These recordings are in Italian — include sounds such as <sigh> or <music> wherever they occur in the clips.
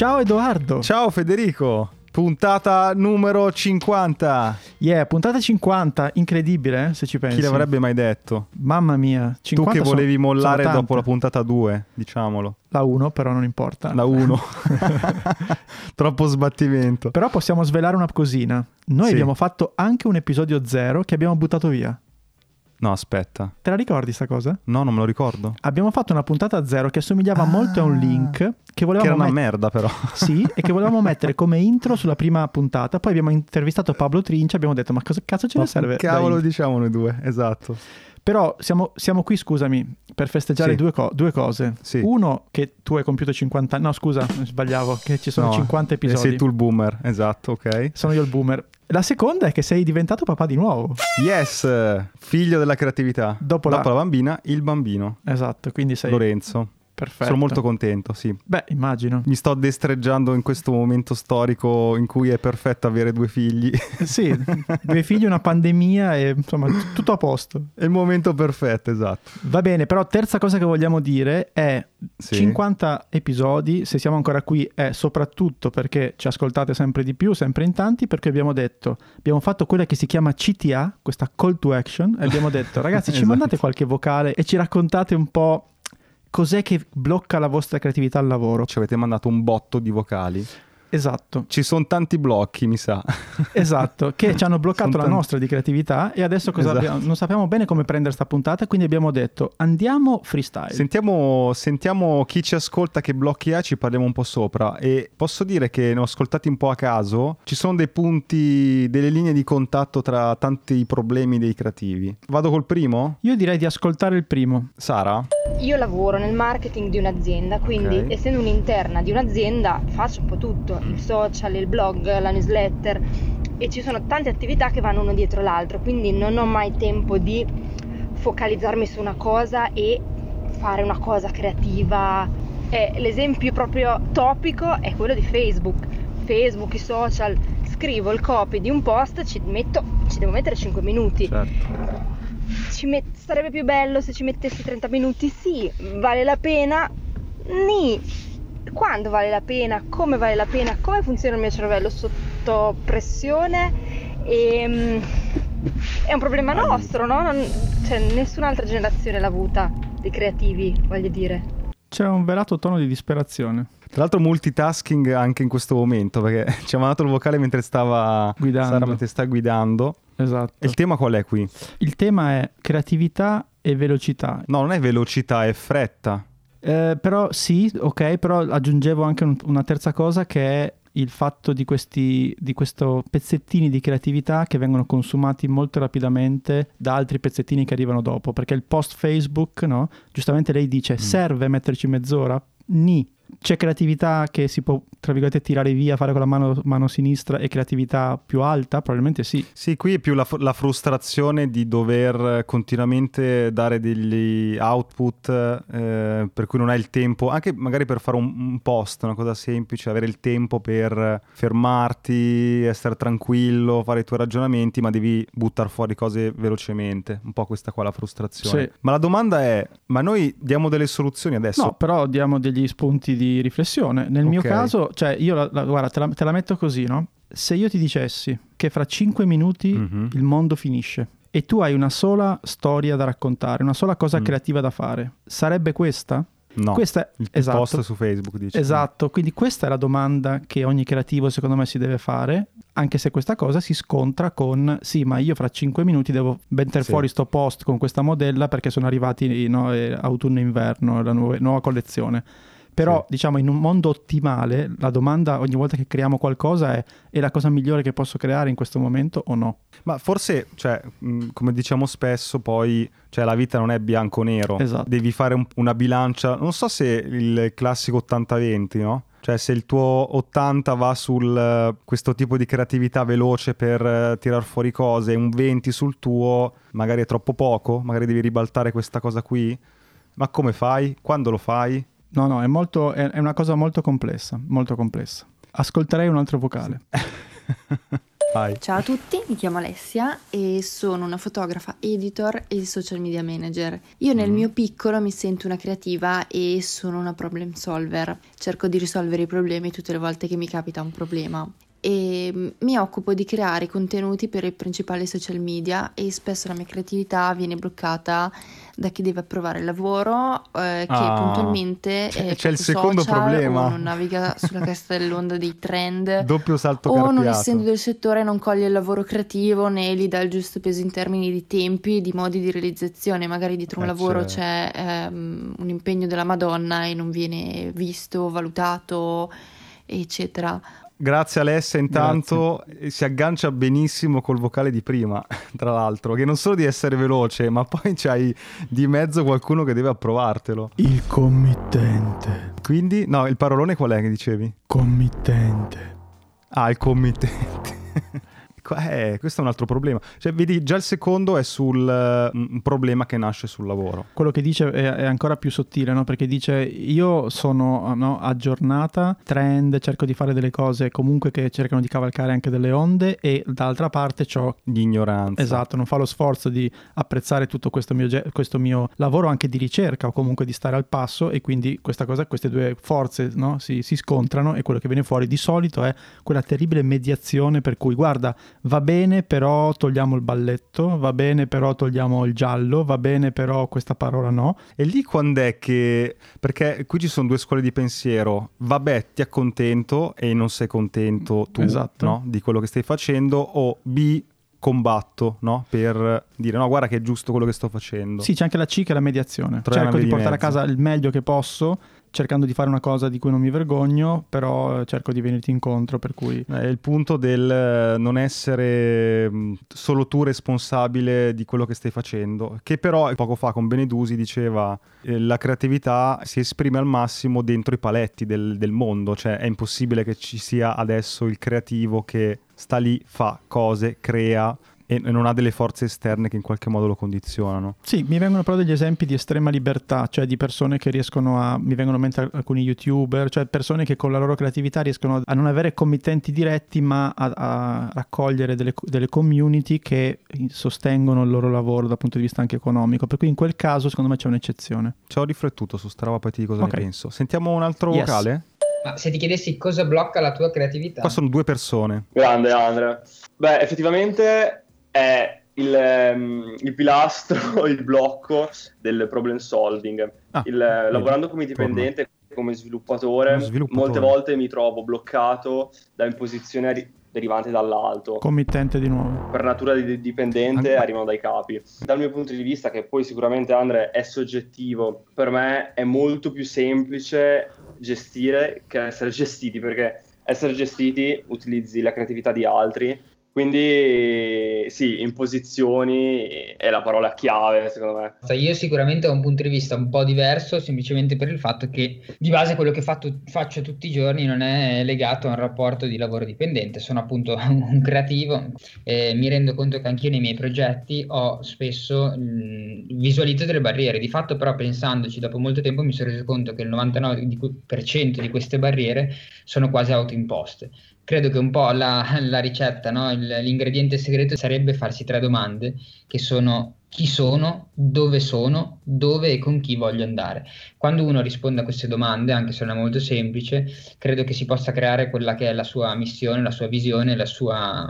Ciao Edoardo. Ciao Federico. Puntata numero 50. Yeah, puntata 50, incredibile eh, se ci pensi. Chi l'avrebbe mai detto? Mamma mia, 50 Tu che volevi sono- mollare sono dopo la puntata 2, diciamolo. La 1 però non importa. La 1. <laughs> Troppo sbattimento. Però possiamo svelare una cosina. Noi Sì. abbiamo fatto anche un episodio 0 che abbiamo buttato via. No, aspetta. Te la ricordi sta cosa? No, non me lo ricordo. Abbiamo fatto una puntata 0 che assomigliava Ah. molto a un link che Che volevamo era una met- merda però. Sì, e che volevamo <laughs> mettere come intro sulla prima puntata. Poi abbiamo intervistato Pablo Trincia e abbiamo detto ma cosa cazzo ce ne serve? che Cavolo intro?" diciamo noi due, esatto. Però siamo, siamo qui, scusami, per festeggiare Sì. due, co- due cose. Sì. Uno, che tu hai compiuto 50 anni. No, scusa, sbagliavo, che ci sono No, 50 e episodi. Sei tu il boomer, esatto, ok. Sono io il boomer. La seconda è che sei diventato papà di nuovo. Yes, figlio della creatività. Dopo la- bambina, il bambino. Esatto, quindi sei Lorenzo. Perfetto. Sono molto contento, sì. Beh, immagino. Mi sto destreggiando in questo momento storico in cui è perfetto avere due figli. <laughs> Sì, due figli, una pandemia e insomma tutto a posto. è il momento perfetto, esatto. Va bene, però terza cosa che vogliamo dire è Sì. 50 episodi, se siamo ancora qui è soprattutto perché ci ascoltate sempre di più, sempre in tanti, perché abbiamo detto, abbiamo fatto quella che si chiama CTA, questa call to action, e abbiamo detto <laughs> ragazzi ci Esatto. mandate qualche vocale e ci raccontate un po' cos'è che blocca la vostra creatività al lavoro. Ci avete mandato un botto di vocali. Esatto, Ci sono tanti blocchi, mi sa. esatto, che ci hanno <laughs> bloccato la tanti. nostra di creatività e adesso cosa Esatto. abbiamo? Non sappiamo bene come prendere sta puntata, quindi abbiamo detto andiamo freestyle. Sentiamo, sentiamo chi ci ascolta, che blocchi ha, ci parliamo un po' sopra. E posso dire che ne ho ascoltati un po' a caso. Ci sono dei punti, delle linee di contatto tra tanti problemi dei creativi. Vado col primo? Io direi di ascoltare il primo. Sara? Io lavoro nel marketing di un'azienda, quindi Ok. essendo un'interna di un'azienda faccio un po' tutto, il social, il blog, la newsletter e ci sono tante attività che vanno uno dietro l'altro, quindi non ho mai tempo di focalizzarmi su una cosa e fare una cosa creativa. Eh, l'esempio proprio topico è quello di Facebook. Facebook, i social, scrivo il copy di un post, ci, metto, ci devo mettere 5 minuti. Certo. Ci met- sarebbe più bello se ci mettessi 30 minuti? Sì, vale la pena? Nì. Quando vale la pena? Come vale la pena? Come funziona il mio cervello sotto pressione? Ehm, è un problema nostro, no? Non- cioè, nessun'altra generazione l'ha avuta, dei creativi, voglio dire. C'è un velato tono di disperazione. Tra l'altro multitasking anche in questo momento, perché <laughs> ci ha mandato il vocale mentre stava Guidando. Sara mentre sta guidando. Esatto. E il tema qual è qui? Il tema è creatività e velocità. No, non è velocità, è fretta. Eh, però sì, ok, però aggiungevo anche un- una terza cosa che è il fatto di questi di questo pezzettini di creatività che vengono consumati molto rapidamente da altri pezzettini che arrivano dopo, perché il post Facebook, no? Giustamente lei dice serve metterci mezz'ora? Ni. C'è creatività che si può, tra virgolette, tirare via, fare con la mano, mano sinistra e creatività più alta? Probabilmente sì. Sì, qui è più la, la frustrazione di dover continuamente dare degli output eh, per cui non hai il tempo, anche magari per fare un, un post, una cosa semplice, avere il tempo per fermarti, essere tranquillo, fare i tuoi ragionamenti, ma devi buttare fuori cose velocemente. Un po' questa qua la frustrazione. Sì. Ma la domanda è, ma noi diamo delle soluzioni adesso? No, però diamo degli spunti di riflessione. Nel mio Ok. caso, cioè io la, la- guarda, te la, te la metto così, no? Se io ti dicessi che fra 5 minuti Mhm. il mondo finisce e tu hai una sola storia da raccontare, una sola cosa Mm. creativa da fare, sarebbe questa? No. Questa è il esatto. post su Facebook dici. Esatto, quindi questa è la domanda che ogni creativo secondo me si deve fare, anche se questa cosa si scontra con sì, ma io fra 5 minuti devo mettere Sì. fuori sto post con questa modella perché sono arrivati no, eh, autunno e inverno, la nuova, nuova collezione. Però, Sì. diciamo, in un mondo ottimale, la domanda ogni volta che creiamo qualcosa è: è la cosa migliore che posso creare in questo momento o no? Ma forse, cioè, mh, come diciamo spesso, poi cioè, la vita non è bianco-nero. Esatto. Devi fare un- una bilancia. Non so se il classico 80-20, no? Cioè, se il tuo 80 va sul eh, questo tipo di creatività veloce per eh, tirar fuori cose, un 20 sul tuo, magari è troppo poco, magari devi ribaltare questa cosa qui. Ma come fai? Quando lo fai? No, no, è, molto, è, è una cosa molto complessa, molto complessa. Ascolterei un altro vocale. <laughs> Vai. Ciao a tutti, mi chiamo Alessia e sono una fotografa editor e social media manager. Io nel Mm. mio piccolo mi sento una creativa e sono una problem solver. Cerco di risolvere i problemi tutte le volte che mi capita un problema. E mm, mi occupo di creare contenuti per i principali social media e spesso la mia creatività viene bloccata da chi deve approvare il lavoro, eh, che Ah, puntualmente c'è- è c'è il secondo social problema. non naviga sulla cresta dell'onda dei trend <laughs> Doppio salto o non carpiato. essendo del settore non coglie il lavoro creativo né gli dà il giusto peso in termini di tempi e di modi di realizzazione. Magari dietro un Eh, lavoro certo. c'è ehm, un impegno della Madonna e non viene visto, valutato, eccetera. Grazie Alessia, intanto eh, si aggancia benissimo col vocale di prima, <laughs> tra l'altro, che non solo di essere veloce, ma poi c'hai di mezzo qualcuno che deve approvartelo. Il committente. Quindi, no, il parolone qual è che dicevi? Committente. Ah, il committente. <laughs> Eh, questo è un altro problema. Cioè, vedi, già il secondo è sul un problema che nasce sul lavoro. Quello che dice è, è ancora più sottile, no? Perché dice io sono no, aggiornata, trend, cerco di fare delle cose comunque che cercano di cavalcare anche delle onde e dall'altra parte ho Di ignoranza. Esatto, non fa lo sforzo di apprezzare tutto questo mio, ge- questo mio lavoro anche di ricerca o comunque di stare al passo e quindi questa cosa, queste due forze no, si, si scontrano e quello che viene fuori di solito è quella terribile mediazione per cui guarda va bene però togliamo il balletto, va bene però togliamo il giallo, va bene però questa parola no. E lì quando è che... Perché qui ci sono due scuole di pensiero. Vabbè, ti accontento e non sei contento tu Esatto. no, di quello che stai facendo. O B, combatto, no? Per dire no, guarda che è giusto quello che sto facendo. Sì, c'è anche la C che è la mediazione. Troviamo Cerco di portare a mezzo. casa il meglio che posso, cercando di fare una cosa di cui non mi vergogno, però eh, cerco di venirti incontro, per cui... È il punto del eh, non essere mh, solo tu responsabile di quello che stai facendo, che però poco fa con Benedusi diceva eh, la creatività si esprime al massimo dentro i paletti del, del mondo, cioè è impossibile che ci sia adesso il creativo che sta lì, fa cose, crea e non ha delle forze esterne che in qualche modo lo condizionano. Sì, mi vengono però degli esempi di estrema libertà, cioè di persone che riescono a, mi vengono in mente alcuni youtuber, cioè persone che con la loro creatività riescono a non avere committenti diretti, ma a, a raccogliere delle, delle community che sostengono il loro lavoro dal punto di vista anche economico. Per cui in quel caso, secondo me, c'è un'eccezione. Ci ho riflettuto su sta roba, poi ti dico cosa Ok. ne penso. Sentiamo un altro Yes. vocale? Ma se ti chiedessi cosa blocca la tua creatività? Qua sono due persone. Grande Andre. Beh, effettivamente è il, ehm, il pilastro, <laughs> il blocco del problem solving. Ah, Il- lavorando come dipendente, come sviluppatore, sviluppatore. molte volte mi trovo bloccato da imposizioni ari- derivanti dall'alto. Committente di nuovo. per natura di dipendente Anche- arrivano dai capi. Dal mio punto di vista, che poi sicuramente Andre è soggettivo, per me è molto più semplice gestire che essere gestiti, perché essere gestiti utilizzi la creatività di altri. Quindi sì, imposizioni è la parola chiave, secondo me. Cioè, Io sicuramente ho un punto di vista un po' diverso, semplicemente per il fatto che di base quello che fatto- faccio tutti i giorni non è legato a un rapporto di lavoro dipendente, sono appunto <laughs> un creativo e mi rendo conto che anch'io nei miei progetti ho spesso mh, visualizzo delle barriere. Di fatto però pensandoci dopo molto tempo mi sono reso conto che il 99% di di queste barriere sono quasi autoimposte. Credo che un po' la, la ricetta, no? Il- l'ingrediente segreto sarebbe farsi tre domande che sono chi sono, dove sono, dove e con chi voglio andare. Quando uno risponde a queste domande, anche se non è molto semplice, credo che si possa creare quella che è la sua missione, la sua visione, la sua,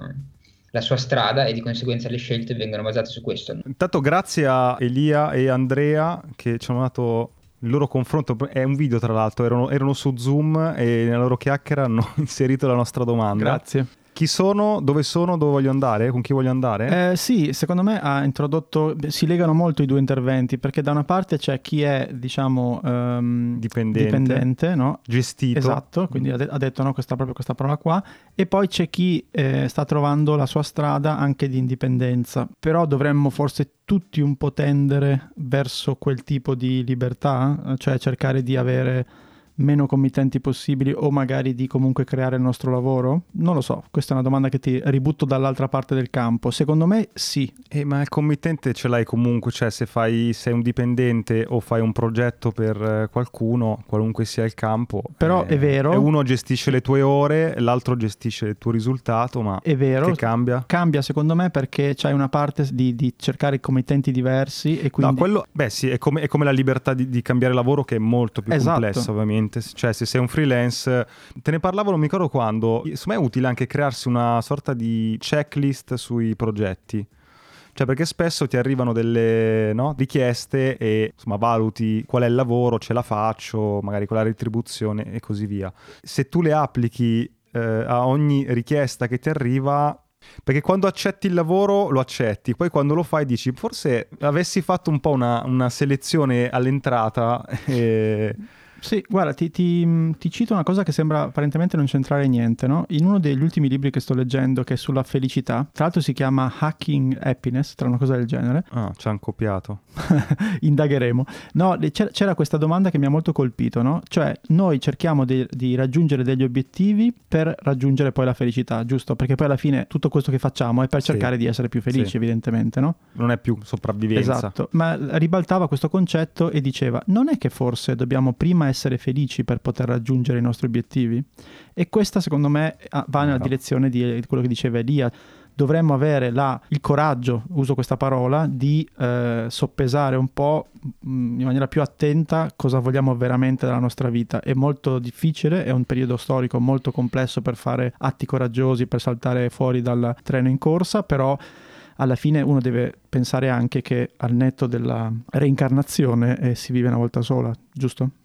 la sua strada e di conseguenza le scelte vengono basate su questo. Intanto grazie a Elia e Andrea che ci hanno dato il loro confronto. È un video tra l'altro, erano, erano su Zoom e nella loro chiacchiera hanno <laughs> inserito la nostra domanda. Grazie. Chi sono, dove sono, dove voglio andare, con chi voglio andare? Eh, sì, secondo me ha introdotto, si legano molto i due interventi perché da una parte c'è chi è, diciamo, ehm, Dipendente. dipendente, no? Gestito. Esatto, quindi ha, de- ha detto no, questa, proprio questa parola qua. E poi c'è chi eh, sta trovando la sua strada anche di indipendenza. Però dovremmo forse tutti un po' tendere verso quel tipo di libertà, cioè cercare di avere meno committenti possibili o magari di comunque creare il nostro lavoro? Non lo so, questa è una domanda che ti ributto dall'altra parte del campo. Secondo me sì. Eh, ma il committente ce l'hai comunque, cioè se fai, sei un dipendente o fai un progetto per eh, qualcuno, qualunque sia il campo. Però eh, è vero. Uno gestisce le tue ore, l'altro gestisce il tuo risultato, ma è vero. che cambia? Cambia secondo me perché c'hai una parte di, di cercare committenti diversi e quindi... No, quello, beh sì, è come, è come la libertà di, di, cambiare lavoro che è molto più esatto. complessa ovviamente. Cioè se sei un freelance, te ne parlavo, non mi ricordo quando, me è utile anche crearsi una sorta di checklist sui progetti. Cioè, perché spesso ti arrivano delle no, richieste e insomma valuti qual è il lavoro, ce la faccio, magari con la retribuzione e così via. Se tu le applichi eh, a ogni richiesta che ti arriva, perché quando accetti il lavoro lo accetti, poi quando lo fai dici forse avessi fatto un po' una, una selezione all'entrata. <laughs> E sì, guarda, ti, ti, ti, cito una cosa che sembra apparentemente non c'entrare niente, no? In uno degli ultimi libri che sto leggendo, che è sulla felicità, tra l'altro si chiama Hacking Happiness, tra una cosa del genere. Ah, ci hanno copiato. <laughs> Indagheremo. No, c'era, c'era, questa domanda che mi ha molto colpito, no? Cioè, noi cerchiamo di, di, raggiungere degli obiettivi per raggiungere poi la felicità, giusto? Perché poi alla fine tutto questo che facciamo è per cercare sì. di essere più felici, sì. evidentemente, no? Non è più sopravvivenza. Esatto, ma ribaltava questo concetto e diceva, non è che forse dobbiamo prima essere felici per poter raggiungere i nostri obiettivi. E questa secondo me va nella direzione di quello che diceva Elia. Dovremmo avere la, il coraggio, uso questa parola, di eh, soppesare un po' in maniera più attenta cosa vogliamo veramente dalla nostra vita. È molto difficile, è un periodo storico molto complesso per fare atti coraggiosi, per saltare fuori dal treno in corsa, però alla fine uno deve pensare anche che al netto della reincarnazione eh, si vive una volta sola, giusto?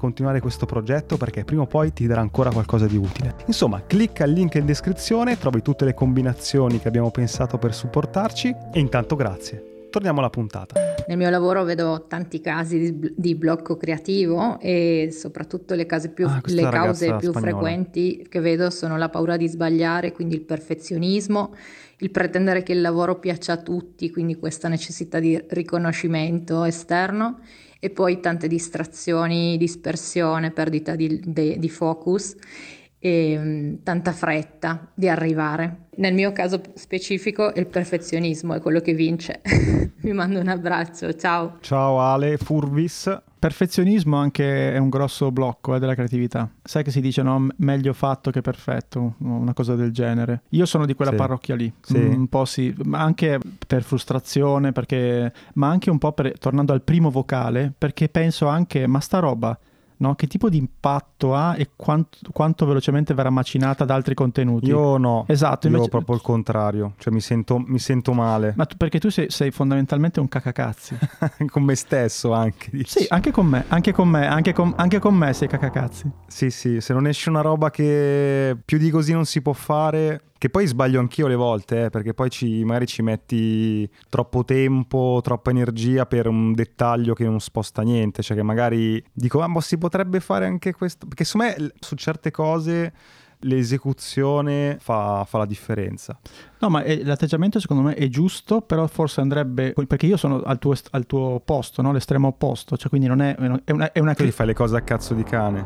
continuare questo progetto perché prima o poi ti darà ancora qualcosa di utile. Insomma, clicca il link in descrizione, trovi tutte le combinazioni che abbiamo pensato per supportarci e intanto grazie. Torniamo alla puntata. Nel mio lavoro vedo tanti casi di, di blocco creativo e soprattutto le, più, ah, le cause più spagnola. frequenti che vedo sono la paura di sbagliare, quindi il perfezionismo, il pretendere che il lavoro piaccia a tutti, quindi questa necessità di riconoscimento esterno e poi tante distrazioni, dispersione, perdita di, de, di focus e um, tanta fretta di arrivare. Nel mio caso specifico il perfezionismo è quello che vince. <laughs> Vi mando un abbraccio, ciao. Ciao Ale, Furvis. Perfezionismo anche è un grosso blocco eh, della creatività. Sai che si dice no, meglio fatto che perfetto, una cosa del genere. Io sono di quella sì. parrocchia lì, sì. un po' sì, ma anche per frustrazione, perché, ma anche un po' per, tornando al primo vocale, perché penso anche, ma sta roba no? Che tipo di impatto ha e quanto, quanto, velocemente verrà macinata da altri contenuti? Io no. Esatto. Io invece... proprio il contrario, cioè mi sento, mi sento male. Ma tu, perché tu sei, sei, fondamentalmente un cacacazzi. <laughs> con me stesso anche. Dici. Sì, anche con me, anche con me, anche con, anche con me sei cacacazzi. Sì, sì, se non esce una roba che più di così non si può fare che poi sbaglio anch'io le volte, eh, perché poi ci, magari ci metti troppo tempo, troppa energia per un dettaglio che non sposta niente. Cioè che magari dico, ah, ma si potrebbe fare anche questo. Perché su me su certe cose l'esecuzione fa, fa, la differenza. No, ma è, l'atteggiamento secondo me è giusto, però forse andrebbe, perché io sono al tuo, al tuo posto, no? l'estremo opposto, cioè quindi non è, è una... È una cri- fai le cose a cazzo di cane.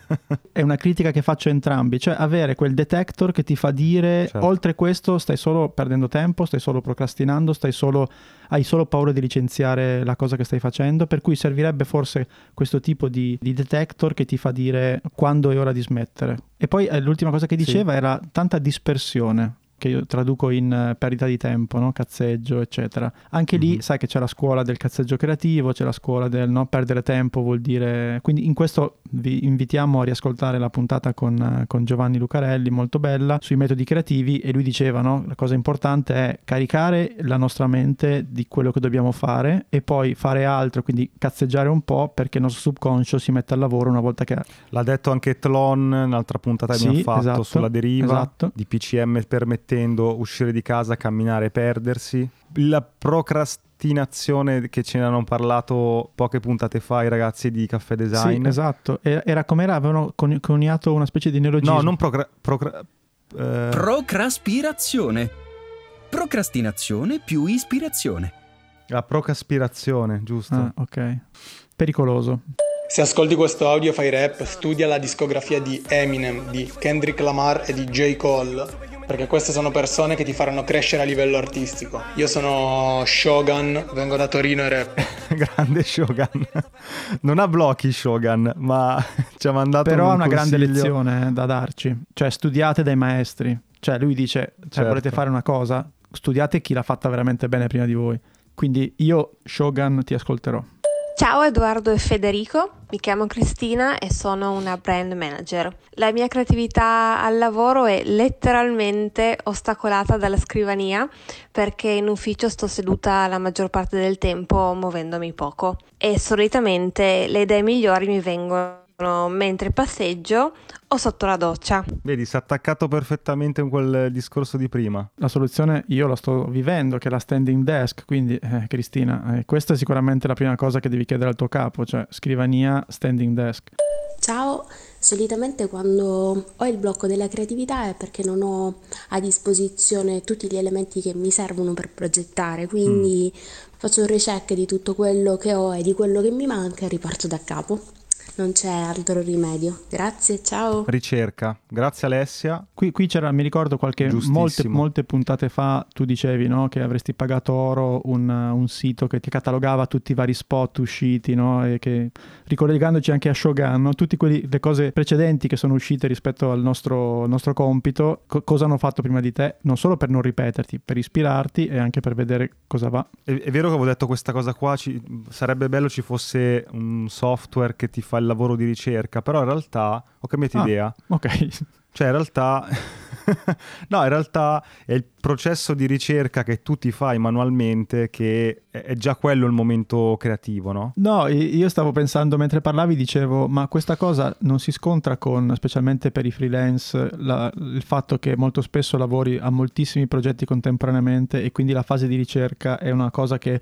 <laughs> è una critica che faccio a entrambi, cioè avere quel detector che ti fa dire, certo. oltre questo stai solo perdendo tempo, stai solo procrastinando, stai solo hai solo paura di licenziare la cosa che stai facendo, per cui servirebbe forse questo tipo di, di detector che ti fa dire quando è ora di smettere. E poi eh, l'ultima cosa che diceva sì. era tanta dispersione che io traduco in uh, perdita di tempo, no? cazzeggio, eccetera. Anche mm-hmm. lì mhm. sai che c'è la scuola del cazzeggio creativo, c'è la scuola del no perdere tempo, vuol dire... Quindi in questo vi invitiamo a riascoltare la puntata con, uh, con Giovanni Lucarelli, molto bella, sui metodi creativi e lui diceva, no? la cosa importante è caricare la nostra mente di quello che dobbiamo fare e poi fare altro, quindi cazzeggiare un po' perché il nostro subconscio si mette al lavoro una volta che... L'ha detto anche Tlon, un'altra puntata che sì, abbiamo fatto esatto, sulla deriva esatto. di PCM permette mettendo uscire di casa, camminare perdersi. La procrastinazione che ce ne hanno parlato poche puntate fa i ragazzi di Caffè Design. Sì, esatto. Era, com'era? Avevano coniato una specie di neologismo. No, non procra... procra eh... Procraspirazione. Procrastinazione più ispirazione. La procraspirazione, giusto. Ah, ok. Pericoloso. Se ascolti questo audio fai rap, studia la discografia di Eminem, di Kendrick Lamar e di J. Cole perché queste sono persone che ti faranno crescere a livello artistico. Io sono Shogun, vengo da Torino e rap. <laughs> grande Shogun. Non ha blocchi Shogun, ma <laughs> ci ha mandato Però ha una consiglio. grande lezione eh, da darci. Cioè, studiate dai maestri. Cioè, lui dice, cioè, certo. volete fare una cosa? Studiate chi l'ha fatta veramente bene prima di voi. Quindi io, Shogun, ti ascolterò. Ciao Edoardo e Federico, mi chiamo Cristina e sono una brand manager. La mia creatività al lavoro è letteralmente ostacolata dalla scrivania perché in ufficio sto seduta la maggior parte del tempo muovendomi poco e solitamente le idee migliori mi vengono mentre passeggio o sotto la doccia. Vedi, si è attaccato perfettamente con quel discorso di prima. La soluzione io la sto vivendo, che è la standing desk, quindi eh, Cristina, eh, questa è sicuramente la prima cosa che devi chiedere al tuo capo, cioè scrivania, standing desk. Ciao, solitamente quando ho il blocco della creatività è perché non ho a disposizione tutti gli elementi che mi servono per progettare, quindi mm. faccio un recheck di tutto quello che ho e di quello che mi manca e riparto da capo non c'è altro rimedio. Grazie, ciao. Ricerca, grazie Alessia. Qui, qui c'era, mi ricordo qualche, molte, molte, puntate fa tu dicevi no, che avresti pagato oro un, un, sito che ti catalogava tutti i vari spot usciti no, e che ricollegandoci anche a Shogun, no, tutte le cose precedenti che sono uscite rispetto al nostro, nostro compito, co- cosa hanno fatto prima di te, non solo per non ripeterti, per ispirarti e anche per vedere cosa va. È, è vero che avevo detto questa cosa qua, ci, sarebbe bello ci fosse un software che ti fa il lavoro di ricerca, però in realtà ho cambiato ah, idea. Ok. <laughs> Cioè in realtà, <laughs> no, in realtà è il processo di ricerca che tu ti fai manualmente che è già quello il momento creativo, no? No, io stavo pensando mentre parlavi, dicevo, ma questa cosa non si scontra con, specialmente per i freelance, la, il fatto che molto spesso lavori a moltissimi progetti contemporaneamente e quindi la fase di ricerca è una cosa che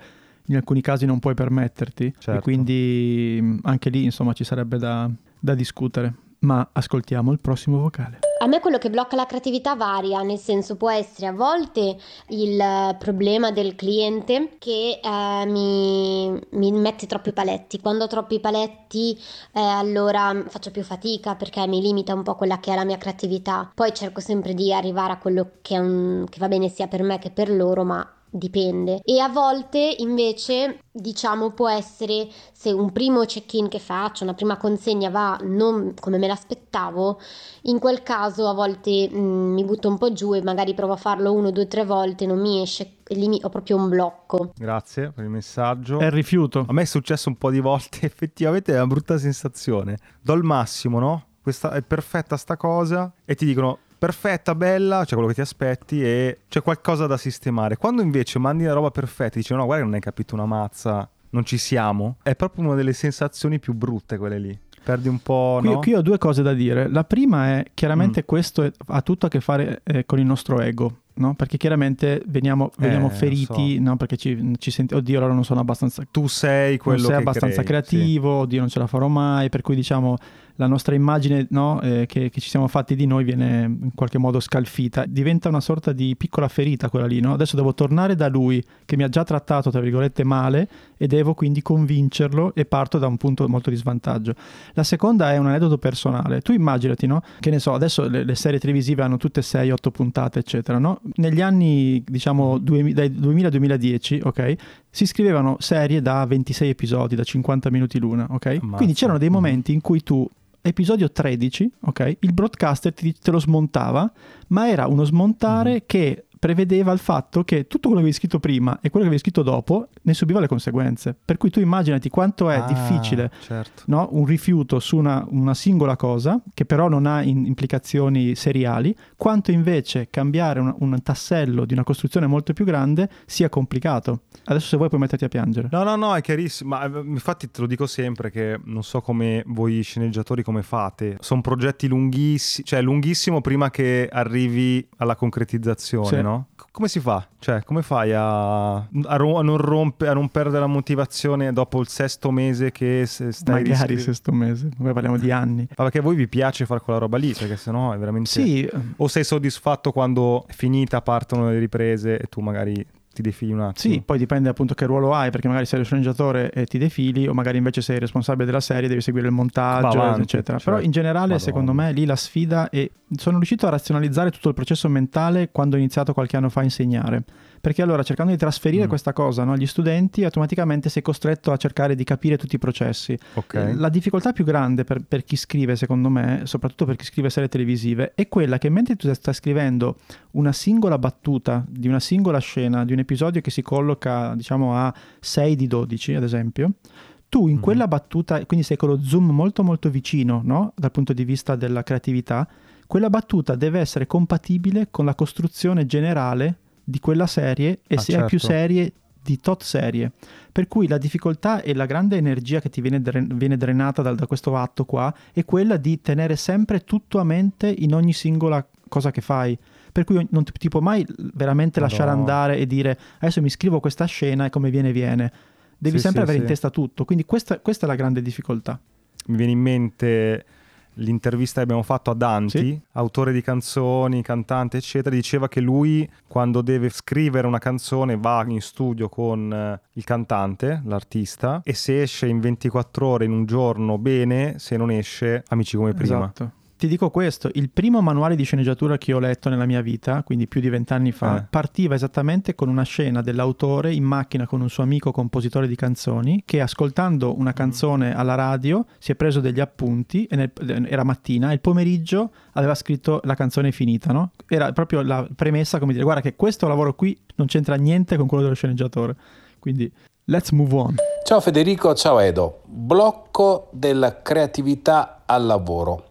in alcuni casi non puoi permetterti certo. e quindi anche lì insomma ci sarebbe da, da discutere. Ma ascoltiamo il prossimo vocale. A me quello che blocca la creatività varia, nel senso può essere a volte il problema del cliente che eh, mi, mi, mette troppi paletti. Quando ho troppi paletti eh, allora faccio più fatica perché mi limita un po' quella che è la mia creatività. Poi cerco sempre di arrivare a quello che, un, che va bene sia per me che per loro, ma dipende. E a volte invece diciamo può essere se un primo check-in che faccio una prima consegna va non come me l'aspettavo in quel caso a volte mh, mm, mi butto un po' giù e magari provo a farlo uno due tre volte non mi esce e lì mi, ho proprio un blocco. Grazie per il messaggio. È il rifiuto. A me è successo un po' di volte <laughs> effettivamente è una brutta sensazione. Do il massimo no? questa è perfetta sta cosa e ti dicono perfetta, bella, cioè quello che ti aspetti e c'è qualcosa da sistemare. Quando invece mandi la roba perfetta e dici no, guarda che non hai capito una mazza, non ci siamo, è proprio una delle sensazioni più brutte quelle lì. Perdi un po'. Qui, no? qui ho due cose da dire. La prima è chiaramente mm. questo è, ha tutto a che fare eh, con il nostro ego. No? Perché chiaramente veniamo, veniamo eh, feriti, so. no? Perché ci, ci senti, oddio, allora non sono abbastanza. Tu sei quello non sei abbastanza crei, creativo, sì. oddio, non ce la farò mai. Per cui diciamo la nostra immagine no, eh, che, che, ci siamo fatti di noi viene in qualche modo scalfita. Diventa una sorta di piccola ferita quella lì, no? Adesso devo tornare da lui che mi ha già trattato, tra virgolette, male e devo quindi convincerlo e parto da un punto molto di svantaggio. La seconda è un aneddoto personale. Tu immaginati, no? Che ne so, adesso le, le serie televisive hanno tutte 6-8 puntate, eccetera, no? Negli anni, diciamo, 2000, dai 2000 al 2010, ok? Si scrivevano serie da 26 episodi, da 50 minuti l'una, ok? Ammazza. Quindi c'erano dei momenti in cui tu episodio 13, ok? Il broadcaster ti, te lo smontava, ma era uno smontare mm. che prevedeva il fatto che tutto quello che avevi scritto prima e quello che avevi scritto dopo ne subiva le conseguenze. Per cui tu immaginati quanto è ah, difficile certo. no? un rifiuto su una, una, singola cosa, che però non ha in, implicazioni seriali, quanto invece cambiare un, un, tassello di una costruzione molto più grande sia complicato. Adesso se vuoi puoi metterti a piangere. No, no, no, è chiarissimo. Ma eh, infatti te lo dico sempre che non so come voi sceneggiatori come fate. Sono progetti lunghissimi, cioè lunghissimo prima che arrivi alla concretizzazione. Sì no? Come si fa? Cioè, come fai a, a, non, rompe, a non perdere la motivazione dopo il sesto mese che stai Magari riscri- il sesto mese, noi parliamo di anni. Ma perché a voi vi piace fare quella roba lì, perché sennò è veramente... Sì. O sei soddisfatto quando è finita, partono le riprese e tu magari ti defili un attimo. Sì, poi dipende appunto che ruolo hai, perché magari sei lo sceneggiatore e ti defili, o magari invece sei responsabile della serie, devi seguire il montaggio, avanti, eccetera. Certo. Però in generale, Madonna. secondo me, lì la sfida è... Sono riuscito a razionalizzare tutto il processo mentale quando ho iniziato qualche anno fa a insegnare perché allora cercando di trasferire mm. questa cosa no, agli studenti automaticamente sei costretto a cercare di capire tutti i processi. Okay. La difficoltà più grande per, per, chi scrive, secondo me, soprattutto per chi scrive serie televisive, è quella che mentre tu stai scrivendo una singola battuta di una singola scena, di un episodio che si colloca diciamo a 6 di 12 ad esempio, tu in mm quella battuta, quindi sei con lo zoom molto molto vicino no? dal punto di vista della creatività, quella battuta deve essere compatibile con la costruzione generale di quella serie e ah, se certo. hai più serie di tot serie. Per cui la difficoltà e la grande energia che ti viene, dren- viene drenata da, da, questo atto qua è quella di tenere sempre tutto a mente in ogni singola cosa che fai. Per cui non ti, ti può mai veramente lasciare no. andare e dire adesso mi scrivo questa scena e come viene viene. Devi sì, sempre sì, avere sì. in testa tutto. Quindi questa, questa è la grande difficoltà. Mi viene in mente l'intervista che abbiamo fatto a Danti, sì. autore di canzoni, cantante, eccetera, diceva che lui quando deve scrivere una canzone va in studio con eh, il cantante, l'artista, e se esce in 24 ore in un giorno bene, se non esce amici come prima. Esatto. Ti dico questo, il primo manuale di sceneggiatura che ho letto nella mia vita, quindi più di vent'anni fa, eh. partiva esattamente con una scena dell'autore in macchina con un suo amico compositore di canzoni che ascoltando una canzone alla radio si è preso degli appunti, nel, era mattina, e il pomeriggio aveva scritto la canzone finita, no? Era proprio la premessa come dire guarda che questo lavoro qui non c'entra niente con quello dello sceneggiatore. Quindi let's move on. Ciao Federico, ciao Edo. Blocco della creatività al lavoro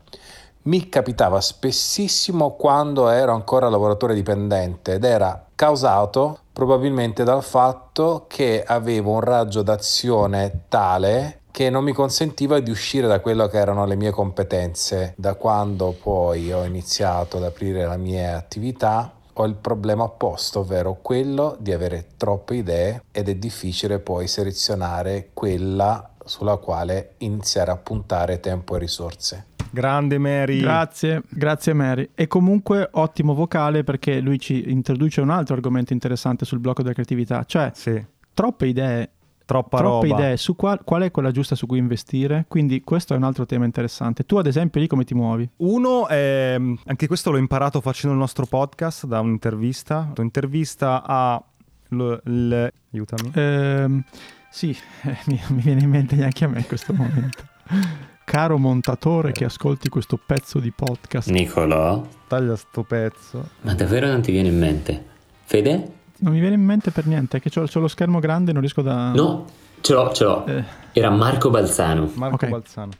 mi capitava spessissimo quando ero ancora lavoratore dipendente ed era causato probabilmente dal fatto che avevo un raggio d'azione tale che non mi consentiva di uscire da quello che erano le mie competenze. Da quando poi ho iniziato ad aprire la mia attività ho il problema opposto, ovvero quello di avere troppe idee ed è difficile poi selezionare quella sulla quale iniziare a puntare tempo e risorse. Grande Mary. Grazie, grazie Mary. E comunque ottimo vocale perché lui ci introduce un altro argomento interessante sul blocco della creatività, cioè sì. troppe idee Troppa troppe roba. idee su qual, qual, è quella giusta su cui investire. Quindi questo è un altro tema interessante. Tu ad esempio lì come ti muovi? Uno, è, anche questo l'ho imparato facendo il nostro podcast da un'intervista. Un'intervista a... L, l, aiutami. Eh, sì, <laughs> mi, mi viene in mente neanche a me in questo momento. <laughs> Caro montatore che ascolti questo pezzo di podcast. Nicolò? Taglia sto pezzo. Ma davvero non ti viene in mente? Fede? Non mi viene in mente per niente, è che ho, lo schermo grande e non riesco da... No, ce l'ho, ce l'ho. Eh. Era Marco Balzano. Marco okay. Balzano.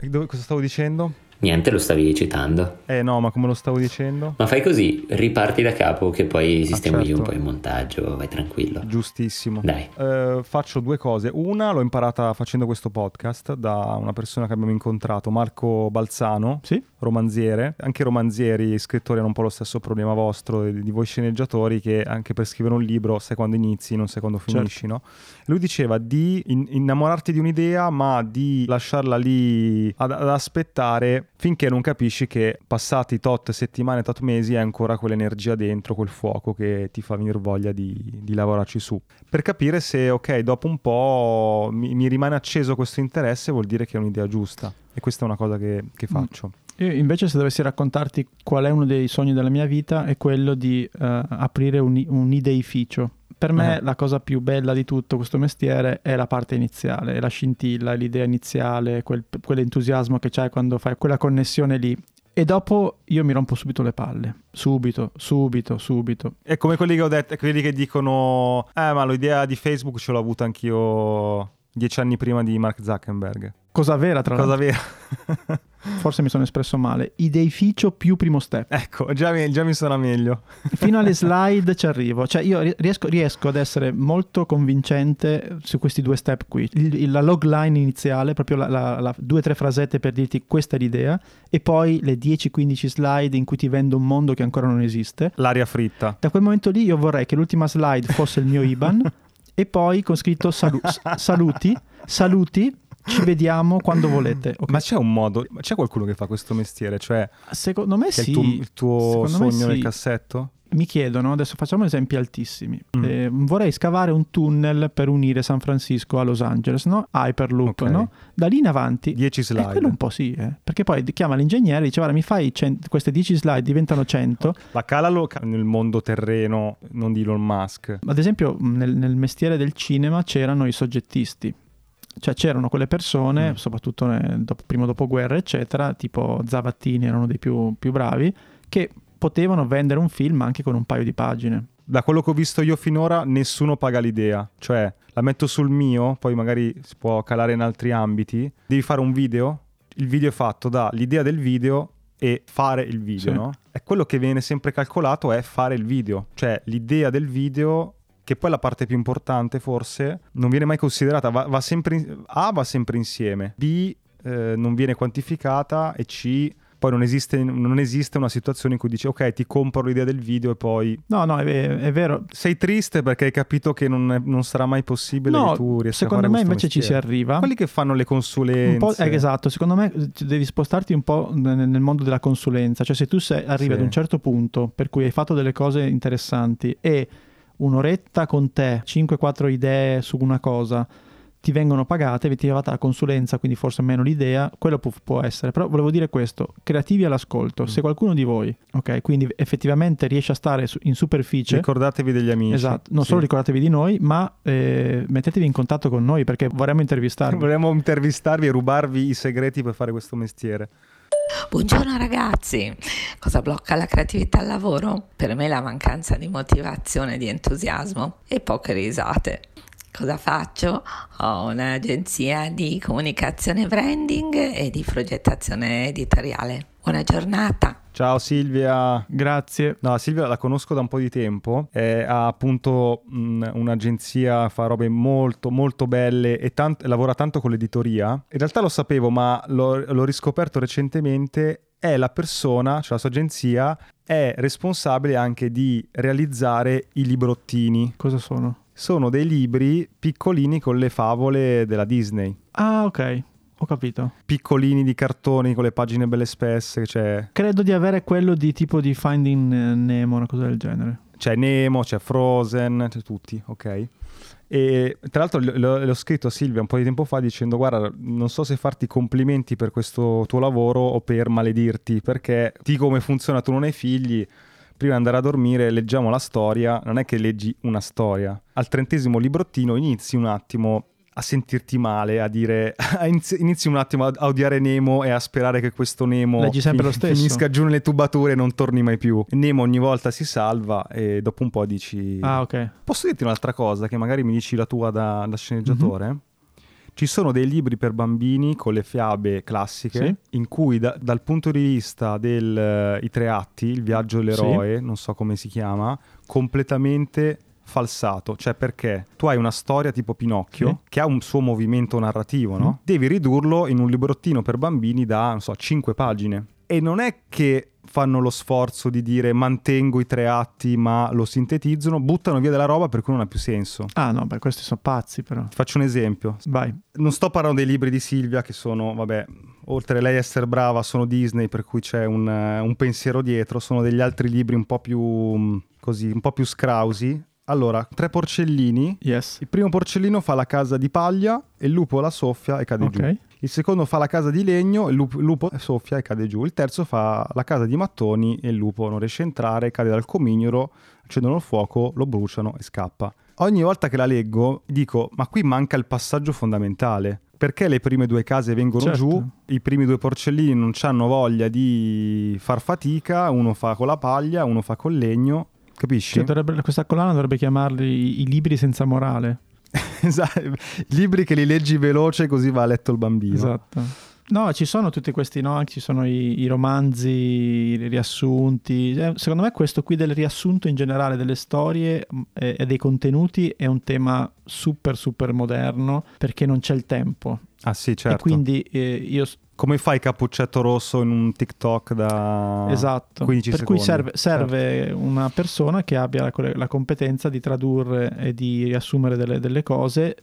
Dove, cosa stavo dicendo? Niente, lo stavi citando. Eh no, ma come lo stavo dicendo? Ma fai così, riparti da capo che poi sistemi ah, certo. un po' in montaggio, vai tranquillo. Giustissimo. Dai. Uh, faccio due cose. Una l'ho imparata facendo questo podcast da una persona che abbiamo incontrato, Marco Balzano, sì? romanziere. Anche i romanzieri e scrittori hanno un po' lo stesso problema vostro di, voi sceneggiatori che anche per scrivere un libro sai quando inizi, non sai quando certo. finisci, certo. no? Lui diceva di in- innamorarti di un'idea ma di lasciarla lì ad, ad aspettare finché non capisci che passati tot settimane, tot mesi hai ancora quell'energia dentro, quel fuoco che ti fa venire voglia di, di lavorarci su. Per capire se, ok, dopo un po' mi, mi, rimane acceso questo interesse, vuol dire che è un'idea giusta. E questa è una cosa che, che faccio. Io invece se dovessi raccontarti qual è uno dei sogni della mia vita è quello di uh, aprire un, un ideificio per me uh-huh. la cosa più bella di tutto questo mestiere è la parte iniziale, la scintilla, l'idea iniziale, quel, quell'entusiasmo che c'hai quando fai quella connessione lì. E dopo io mi rompo subito le palle. Subito, subito, subito. È come quelli che ho detto, quelli che dicono: Eh, ma l'idea di Facebook ce l'ho avuta anch'io dieci anni prima di Mark Zuckerberg. Cosa vera, tra Cosa l'altro. Cosa vera. Forse mi sono espresso male. Ideificio più primo step. Ecco, già mi, già mi suona meglio. Fino alle <laughs> slide ci arrivo. Cioè, io riesco, riesco, ad essere molto convincente su questi due step qui. Il, la log line iniziale, proprio la, la, la, due o tre frasette per dirti questa è l'idea, e poi le 10-15 slide in cui ti vendo un mondo che ancora non esiste. L'aria fritta. Da quel momento lì io vorrei che l'ultima slide fosse il mio <laughs> IBAN e poi con scritto salu- <laughs> saluti, saluti ci vediamo quando volete. Okay. Ma c'è un modo, c'è qualcuno che fa questo mestiere? Cioè, secondo me sì. Il tuo, il tuo sogno nel sì. cassetto? Mi chiedono, adesso facciamo esempi altissimi. Mm. Eh, vorrei scavare un tunnel per unire San Francisco a Los Angeles, no? Hyperloop, okay. no? Da lì in avanti. 10 slide. Eh, quello un po' sì, eh. Perché poi chiama l'ingegnere e dice, guarda, mi fai cent- queste 10 slide, diventano 100. <laughs> La calalo nel mondo terreno, non di Elon Musk. Ad esempio, nel, nel mestiere del cinema c'erano i soggettisti cioè c'erano quelle persone, mm. soprattutto nel dopo, primo dopoguerra, eccetera, tipo Zavattini erano dei più, più bravi, che potevano vendere un film anche con un paio di pagine. Da quello che ho visto io finora, nessuno paga l'idea. Cioè, la metto sul mio, poi magari si può calare in altri ambiti. Devi fare un video, il video è fatto dall'idea del video e fare il video, sì. no? E quello che viene sempre calcolato è fare il video. Cioè, l'idea del video che poi è la parte più importante forse, non viene mai considerata, va, va sempre in, A va sempre insieme, B eh, non viene quantificata e C poi non esiste, non esiste, una situazione in cui dici ok ti compro l'idea del video e poi... No, no, è, è vero. Sei triste perché hai capito che non, è, non sarà mai possibile no, che tu riesca a fare secondo me invece mestiere. ci si arriva. Quelli che fanno le consulenze. Eh, esatto, secondo me devi spostarti un po' nel, nel mondo della consulenza, cioè se tu sei, arrivi sì. ad un certo punto per cui hai fatto delle cose interessanti e un'oretta con te, 5-4 idee su una cosa, ti vengono pagate, avete levata la consulenza, quindi forse meno l'idea, quello può, può, essere. Però volevo dire questo, creativi all'ascolto, mm. se qualcuno di voi, ok, quindi effettivamente riesce a stare in superficie... Ricordatevi degli amici. Esatto, non sì. solo ricordatevi di noi, ma eh, mettetevi in contatto con noi perché vorremmo intervistarvi. <laughs> vorremmo intervistarvi e rubarvi i segreti per fare questo mestiere. Buongiorno ragazzi, cosa blocca la creatività al lavoro? Per me la mancanza di motivazione, di entusiasmo e poche risate. Cosa faccio? Ho un'agenzia di comunicazione branding e di progettazione editoriale. Buona giornata! Ciao Silvia. Grazie. No, Silvia la conosco da un po' di tempo, eh, ha appunto mh, un'agenzia, fa robe molto molto belle e tant- lavora tanto con l'editoria. In realtà lo sapevo, ma l'ho, l'ho riscoperto recentemente è la persona, cioè la sua agenzia, è responsabile anche di realizzare i librottini. Cosa sono? Sono dei libri piccolini con le favole della Disney. Ah, ok. Ho capito. Piccolini di cartoni con le pagine belle spesse. Cioè... Credo di avere quello di tipo di Finding Nemo, una cosa del genere. C'è Nemo, c'è Frozen, c'è tutti, ok. E tra l'altro le ho scritto a Silvia un po' di tempo fa dicendo guarda non so se farti complimenti per questo tuo lavoro o per maledirti perché di come funziona tu non hai figli prima di andare a dormire leggiamo la storia non è che leggi una storia al trentesimo librottino inizi un attimo a sentirti male, a dire <laughs> inizi un attimo a odiare Nemo e a sperare che questo Nemo fin- finisca giù nelle tubature e non torni mai più. Nemo ogni volta si salva e dopo un po' dici Ah, ok. Posso dirti un'altra cosa che magari mi dici la tua da, da sceneggiatore? Mm-hmm. Ci sono dei libri per bambini con le fiabe classiche Sì. in cui da- dal punto di vista dei tre atti, il viaggio dell'eroe, non so come si chiama, completamente falsato, cioè perché tu hai una storia tipo Pinocchio Sì. che ha un suo movimento narrativo, no? Mm. Devi ridurlo in un librottino per bambini da, non so, 5 pagine. E non è che fanno lo sforzo di dire mantengo i tre atti ma lo sintetizzano, buttano via della roba per cui non ha più senso. Ah no, beh, questi sono pazzi però. Ti faccio un esempio. Vai. Non sto parlando dei libri di Silvia che sono, vabbè, oltre a lei essere brava, sono Disney per cui c'è un, un pensiero dietro, sono degli altri libri un po' più così, un po' più scrausi. Allora, tre porcellini. Yes. Il primo porcellino fa la casa di paglia e il lupo la soffia e cade Ok. giù. Il secondo fa la casa di legno, il lupo, il lupo soffia e cade giù. Il terzo fa la casa di mattoni e il lupo non riesce a entrare, cade dal comignolo, accendono il fuoco, lo bruciano e scappa. Ogni volta che la leggo dico, ma qui manca il passaggio fondamentale. Perché le prime due case vengono Certo. giù, i primi due porcellini non hanno voglia di far fatica, uno fa con la paglia, uno fa col legno, capisci? Cioè, dovrebbe- questa collana dovrebbe chiamarli i libri senza morale. <laughs> Esatto, libri che li leggi veloce così va a letto il bambino. Esatto. No, ci sono tutti questi, no? Ci sono i, i romanzi, i riassunti. Eh, Secondo me questo qui del riassunto in generale delle storie mh, e, e dei contenuti è un tema super super moderno perché non c'è il tempo. Ah sì, certo. E quindi eh, io... Come fai cappuccetto rosso in un TikTok da Esatto, 15 per secondi? cui serve, Certo. serve una persona che abbia la, la competenza di tradurre e di riassumere delle, delle cose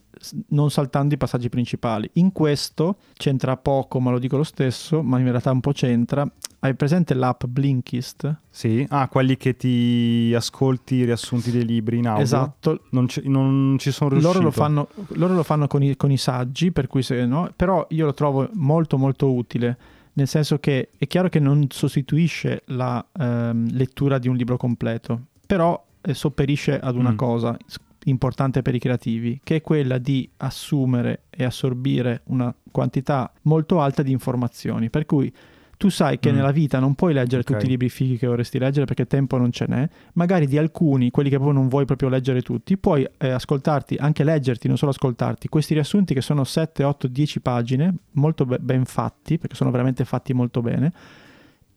non saltando i passaggi principali. In questo c'entra poco, ma lo dico lo stesso, ma in realtà un po' c'entra. Hai presente l'app Blinkist? Sì, ah, quelli che ti ascolti i riassunti dei libri in audio. Esatto. Non ci, non ci sono riuscito. Loro lo fanno, loro lo fanno con, i, con i saggi, per cui se, no? però io lo trovo molto molto utile, nel senso che è chiaro che non sostituisce la ehm, lettura di un libro completo, però eh, sopperisce ad una Mm. cosa importante per i creativi, che è quella di assumere e assorbire una quantità molto alta di informazioni, per cui tu sai che Mm. nella vita non puoi leggere Ok. tutti i libri fighi che vorresti leggere perché tempo non ce n'è, magari di alcuni, quelli che poi non vuoi proprio leggere tutti, puoi eh, ascoltarti, anche leggerti, non solo ascoltarti, questi riassunti che sono 7, 8, 10 pagine, molto be- ben fatti, perché sono veramente fatti molto bene,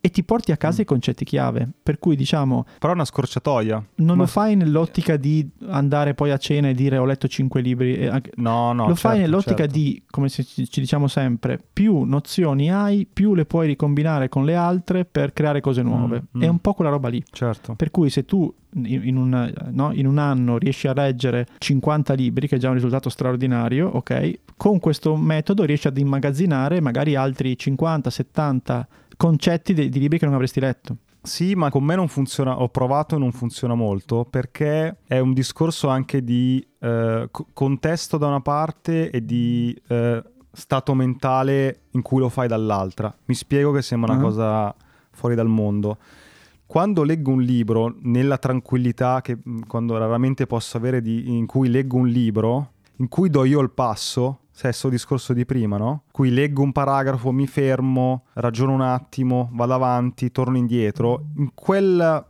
e ti porti a casa i concetti chiave. Per cui diciamo, Però è una scorciatoia. non Ma- lo fai nell'ottica di andare poi a cena e dire ho letto 5 libri. anche- No, no, lo fai certo, nell'ottica certo. di, come ci, ci diciamo sempre, più nozioni hai, più le puoi ricombinare con le altre per creare cose nuove. Mm, È mm. un po' quella roba lì. Certo. Per cui se tu in in un, no, in un anno riesci a leggere 50 libri, che è già un risultato straordinario, ok? Con questo metodo riesci ad immagazzinare magari altri 50, 70 concetti de- di libri che non avresti letto. Sì, ma con me non funziona, ho provato e non funziona molto perché è un discorso anche di eh, co- contesto da una parte e di eh, stato mentale in cui lo fai dall'altra. Mi spiego che sembra una Ah. cosa fuori dal mondo. Quando leggo un libro, nella tranquillità che quando raramente posso avere di- in cui leggo un libro, in cui do io il passo, stesso discorso di prima, no? Cui leggo un paragrafo, mi fermo, ragiono un attimo, vado avanti, torno indietro. In quel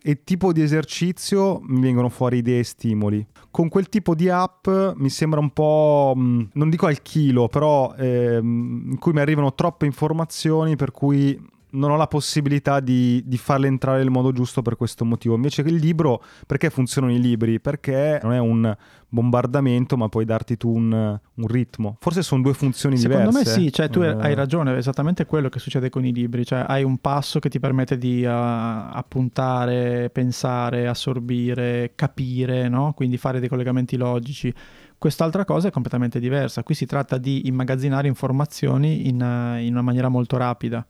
e tipo di esercizio mi vengono fuori idee e stimoli. Con quel tipo di app mi sembra un po', mh, non dico al chilo, però ehm, in cui mi arrivano troppe informazioni per cui non ho la possibilità di, di farle entrare nel modo giusto per questo motivo. Invece che il libro, perché funzionano i libri? Perché non è un bombardamento, ma puoi darti tu un, un ritmo. Forse sono due funzioni Secondo diverse. me sì, cioè tu Eh, hai ragione, è esattamente quello che succede con i libri, cioè hai un passo che ti permette di uh, appuntare, pensare, assorbire, capire, no? quindi fare dei collegamenti logici. Quest'altra cosa è completamente diversa, qui si tratta di immagazzinare informazioni in, uh, in una maniera molto rapida.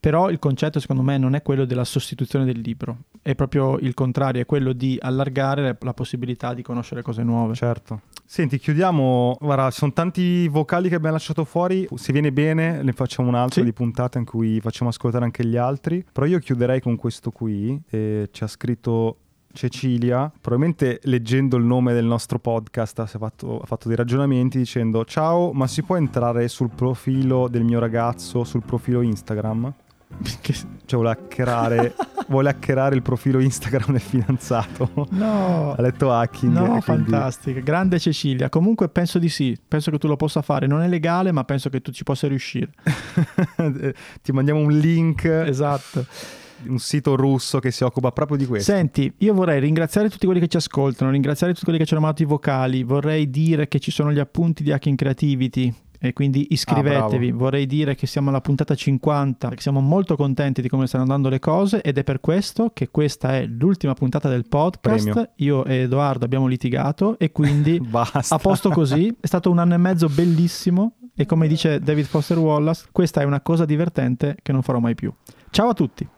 Però il concetto secondo me non è quello della sostituzione del libro, è proprio il contrario, è quello di allargare la possibilità di conoscere cose nuove. Certo. Senti, chiudiamo. Guarda, sono tanti vocali che abbiamo lasciato fuori. Se viene bene, ne facciamo un'altra Sì. di puntata in cui facciamo ascoltare anche gli altri. Però io chiuderei con questo qui. E ci ha scritto Cecilia, probabilmente leggendo il nome del nostro podcast ha fatto, ha fatto dei ragionamenti dicendo ciao, ma si può entrare sul profilo del mio ragazzo, sul profilo Instagram? <laughs> Cioè vuole hackerare, vuole hackerare il profilo Instagram del fidanzato. No. Ha letto hacking. No, quindi... fantastica. Grande Cecilia. Comunque penso di sì. Penso che tu lo possa fare. Non è legale, ma penso che tu ci possa riuscire. <laughs> Ti mandiamo un link. Esatto un sito russo che si occupa proprio di questo. Senti, io vorrei ringraziare tutti quelli che ci ascoltano, ringraziare tutti quelli che ci hanno mandato i vocali, vorrei dire che ci sono gli appunti di Hacking Creativity e quindi iscrivetevi. Ah, Vorrei dire che siamo alla puntata 50, che siamo molto contenti di come stanno andando le cose ed è per questo che questa è l'ultima puntata del podcast. Premio. Io e Edoardo abbiamo litigato e quindi <laughs> a posto così. È stato un anno e mezzo bellissimo e come dice David Foster Wallace, questa è una cosa divertente che non farò mai più. Ciao a tutti.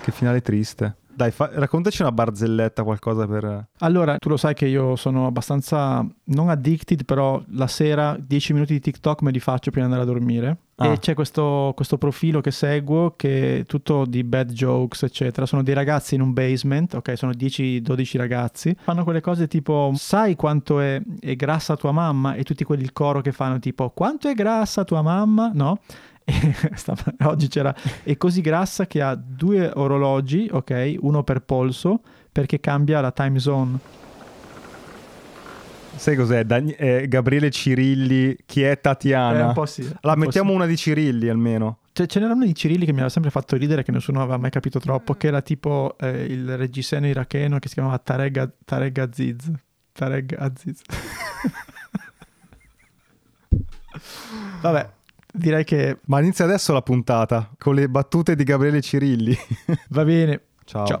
Che finale triste. Dai, fa- raccontaci una barzelletta, qualcosa per... Allora, tu lo sai che io sono abbastanza, non addicted, però la sera 10 minuti di TikTok me li faccio prima di andare a dormire. Ah. E c'è questo, questo, profilo che seguo che è tutto di bad jokes, eccetera. Sono dei ragazzi in un basement, ok? Sono 10-12 ragazzi. Fanno quelle cose tipo, sai quanto è, è grassa tua mamma? E tutti quelli il coro che fanno tipo, quanto è grassa tua mamma? No? <laughs> oggi c'era, è così grassa che ha due orologi, ok, uno per polso, perché cambia la time zone. Sai cos'è? Dan- eh, Gabriele Cirilli, chi è Tatiana? Eh, un po' sì. Allora, mettiamo sì. una di Cirilli almeno. Cioè, ce n'era una di Cirilli che mi aveva sempre fatto ridere, che nessuno aveva mai capito troppo, che era tipo eh, il reggiseno iracheno che si chiamava Tareg, Tareg Aziz. Tareg Aziz. <laughs> Vabbè, direi che... Ma inizia adesso la puntata con le battute di Gabriele Cirilli. Va bene. Ciao. Ciao.